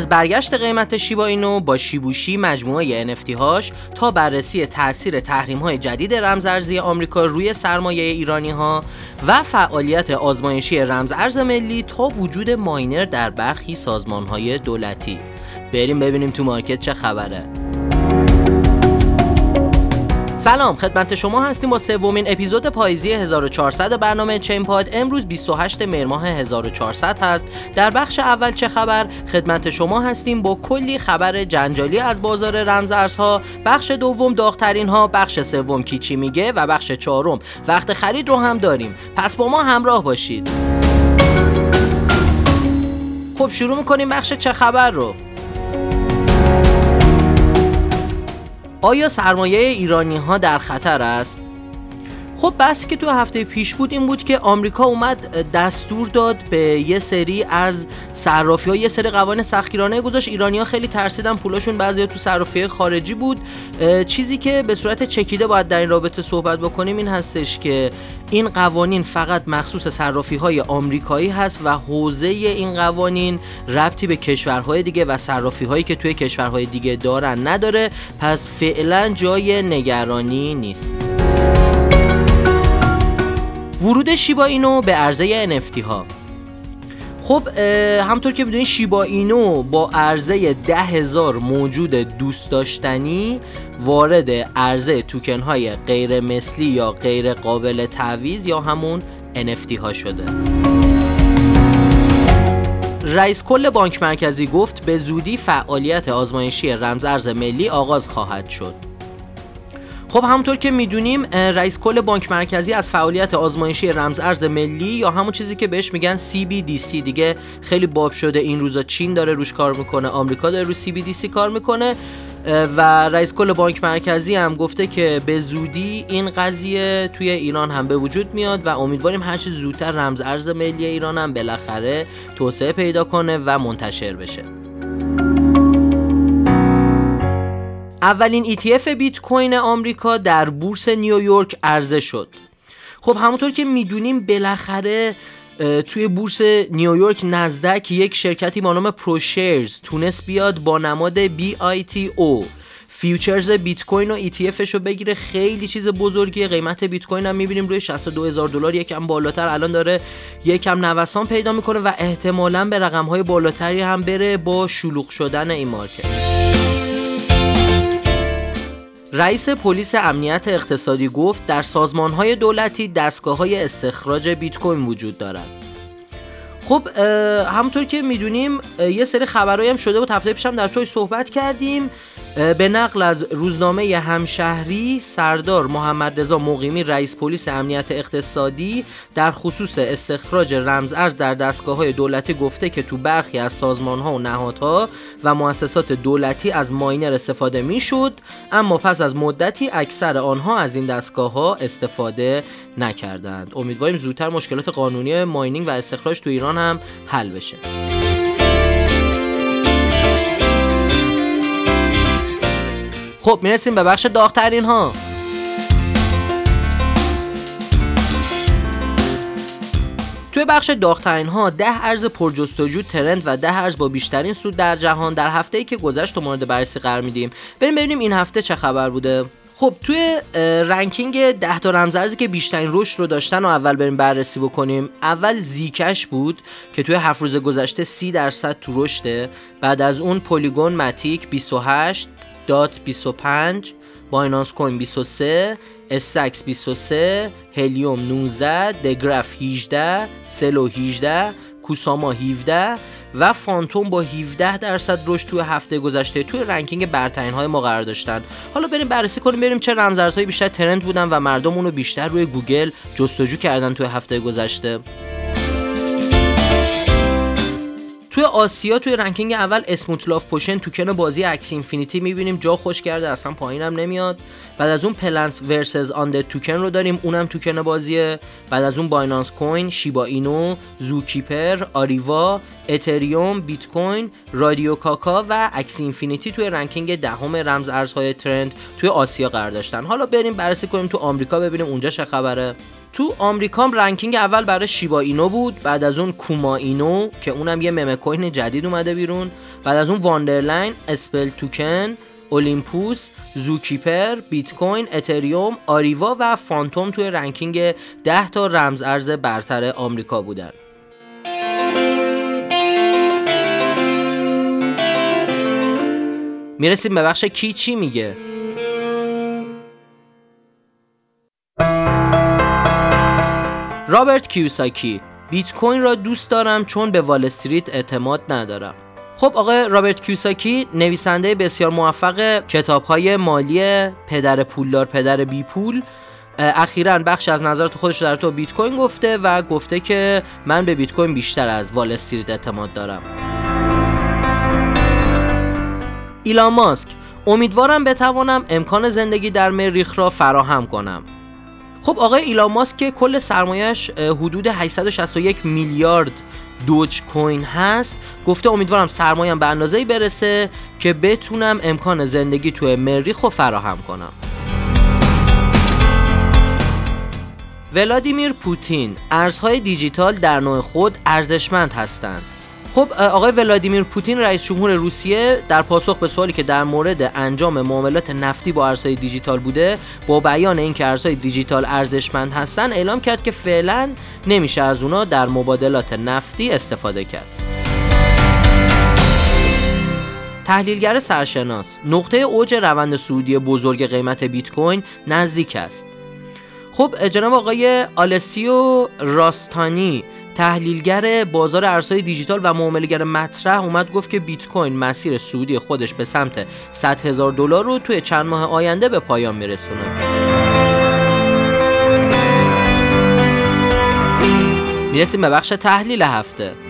از برگشت قیمت شیبا اینو با شیبوشی مجموعه NFT هاش تا بررسی تاثیر تحریم های جدید رمزارزی آمریکا روی سرمایه ایرانی ها و فعالیت آزمایشی رمز ملی تا وجود ماینر در برخی سازمان های دولتی. بریم ببینیم تو مارکت چه خبره. سلام خدمت شما هستیم با سومین اپیزود پاییزی 1400 برنامه چین پاد امروز 28 مهر ماه 1400 هست. در بخش اول چه خبر؟ خدمت شما هستیم با کلی خبر جنجالی از بازار رمزارزها بخش دوم داغترین ها بخش سوم کی چی میگه و بخش چهارم وقت خرید رو هم داریم. پس با ما همراه باشید. خب شروع می‌کنیم بخش چه خبر رو. آیا سرمایه ایرانی ها در خطر است؟ خب بحثی که تو هفته پیش بود این بود که آمریکا اومد دستور داد به یه سری از صرافی ها یه سری قوانین سختگیرانه گذاشت. ایرانی ها خیلی ترسیدن پولاشون بعضی تو صرافی خارجی بود. چیزی که به صورت چکیده باید در این رابطه صحبت بکنیم این هستش که این قوانین فقط مخصوص صرافی های آمریکایی هست و حوزه این قوانین ربطی به کشورهای دیگه و صرافی هایی که توی کشورهای دیگه دارن نداره. پس فعلا جای نگرانی نیست. ورود شیبا اینو به عرضه NFT ها. خب همطور که بدونید شیبا اینو با عرضه ده هزار موجود دوست داشتنی وارد عرضه توکن های غیر مثلی یا غیر قابل تعویز یا همون NFT ها شده. رئیس کل بانک مرکزی گفت به زودی فعالیت آزمایشی رمز ملی آغاز خواهد شد. خب همونطور که می‌دونیم رئیس کل بانک مرکزی از فعالیت آزمایشی رمز ارز ملی یا همون چیزی که بهش میگن CBDC دیگه خیلی باب شده این روزا. چین داره روش کار می‌کنه آمریکا داره رو CBDC کار می‌کنه. و رئیس کل بانک مرکزی هم گفته که به زودی این قضیه توی ایران هم به وجود میاد و امیدواریم هر زودتر رمز ارز ملی ایران هم بالاخره توسعه پیدا کنه و منتشر بشه. اولین ETF بیت کوین آمریکا در بورس نیویورک عرضه شد. خب همونطور که می‌دونیم بالاخره توی بورس نیویورک نزدک یک شرکتی با نام ProShares تونست بیاد با نماد BITO futures بیت کوین و ETF رو بگیره. خیلی چیز بزرگیه. قیمت بیت کوین هم می‌بینیم روی 62 هزار دلار. یکم بالاتر الان داره یکم نوسان پیدا می‌کنه و احتمالا به رقم های بالاتری هم بره با شلوغ شدن این مارکت. رئیس پلیس امنیت اقتصادی گفت در های دولتی دستگاه های استخراج بیت کوین وجود دارد. خب همونطور که می‌دونیم یه سری خبرایی هم شده بود هفته پیشم در توی صحبت کردیم به نقل از روزنامه همشهری سردار محمد رضا مقیمی رئیس پلیس امنیت اقتصادی در خصوص استخراج رمز ارز در دستگاه های دولتی گفته که تو برخی از سازمان ها و نهادها و مؤسسات دولتی از ماینر استفاده می‌شد اما پس از مدتی اکثر آنها از این دستگاه ها استفاده نکردند. امیدواریم زودتر مشکلات قانونی ماینینگ و استخراج تو ایران هم حل بشه. خب می‌رسیم به بخش داغترین ها. توی بخش داغترین ها ده ارز پرجستجو trend و ده ارز با بیشترین سود در جهان در هفته ای که گذشت و مورد بررسی قرار میدیم. بریم ببینیم این هفته چه خبر بوده. خب توی ranking 10 تا رمزارزی که بیشترین رشد رو داشتن و اول بریم بررسی بکنیم. اول زی‌کش بود که توی هفت روز گذشته 30 درصد تو رشده. بعد از اون پلیگون ماتیک 28 dot 25 بایننس کوین 23 استکس 23 هلیوم 19 دگراف 18 سلو 18 کوساما 17 و فانتوم با 17 درصد رشد توی هفته گذشته توی ranking برترین های ما قرار داشتن. حالا بریم بررسی کنیم بریم چه رمزارزهایی بیشتر trend بودن و مردم اونو بیشتر روی گوگل جستجو کردن توی هفته گذشته. توی آسیا توی ranking اول Smooth Love Potion توکن بازی اکس اینفینیتی می‌بینیم. جا خوش کرده اصلا پایینم نمیاد. بعد از اون Plants vs Undead توکن رو داریم. اونم توکن بازیه. بعد از اون بایننس کوین شیبا اینو زوکیپر آریوا اتریوم بیت کوین رادیو کاکا و اکس اینفینیتی توی ranking دهم رمز ارزهای trend توی آسیا قرار داشتن. حالا بریم بررسی کنیم تو آمریکا ببینیم اونجا چه خبره. تو آمریکا ranking اول برای شیبا اینو بود بعد از اون کوما اینو که اونم یه meme coin جدید اومده بیرون بعد از اون واندرلاین اسپل توکن اولیمپوس، زوکیپر، بیت کوین، اتریوم، آریوا و فانتوم توی ranking 10 تا رمز ارز برتر آمریکا بودن. می‌رسیم به بخش کی چی میگه رابرت کیوساکی بیت کوین را دوست دارم چون به وال استریت اعتماد ندارم. خب آقای رابرت کیوساکی نویسنده بسیار موفق کتاب های مالی پدر پولدار پدر بی پول اخیرا بخش از نظرات خودش در تو بیت کوین گفته و گفته که من به بیت کوین بیشتر از وال استریت اعتماد دارم. ایلان ماسک امیدوارم بتوانم امکان زندگی در مریخ را فراهم کنم. خب آقای ایلان ماسک که کل سرمایش حدود 861 میلیارد دوج کوین هست گفته امیدوارم سرمایم به اندازه برسه که بتونم امکان زندگی توی مریخ رو فراهم کنم. ولادیمیر پوتین ارزهای دیجیتال در نوع خود ارزشمند هستند. خب آقای ولادیمیر پوتین رئیس جمهور روسیه در پاسخ به سوالی که در مورد انجام معاملات نفتی با ارزهای دیجیتال بوده با بیان اینکه ارزهای دیجیتال ارزشمند هستن اعلام کرد که فعلا نمیشه از اونا در مبادلات نفتی استفاده کرد. تحلیلگر سرشناس نقطه اوج روند سعودی بزرگ قیمت بیت کوین نزدیک است. خب جناب آقای آلسیو راستانی تحلیلگر بازار ارزهای دیجیتال و معاملهگر مطرح اومد گفت که بیت کوین مسیر سودی خودش به سمت 100 هزار دلار رو توی چند ماه آینده به پایان میرسونه. می‌رسیم به بخش تحلیل هفته.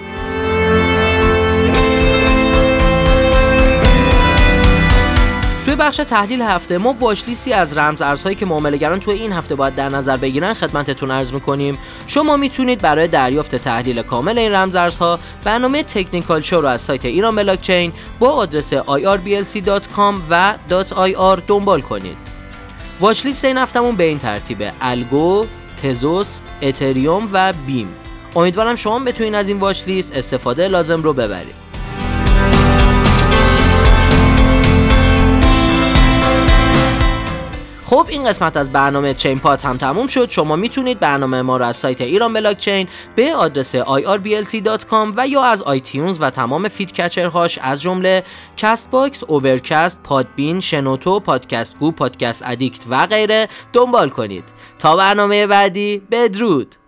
بخش تحلیل هفته ما واچ لیستی از رمز ارزهایی که معاملهگران توی این هفته باید در نظر بگیرن خدمتتون عرض می‌کنیم. شما می‌تونید برای دریافت تحلیل کامل این رمز ارزها برنامه تکنیکال شو رو از سایت ایران بلاکچین با آدرس irblc.com و .ir دنبال کنید. واچ لیست این هفتمون به این ترتیبه الگو، تزوس، اتریوم و بیم. امیدوارم شما بتونید از این واچ لیست استفاده لازم رو ببرید. خب این قسمت از برنامه چین پات هم تموم شد. شما می‌تونید برنامه ما رو از سایت ایران بلاک چین به آدرس irblc.com و یا از آیتیونز و تمام feed catcher هاش از جمله کست باکس، اوورکست، پادبین، شنوتو، پادکست گو، پادکست ادیکت و غیره دنبال کنید. تا برنامه بعدی بدرود!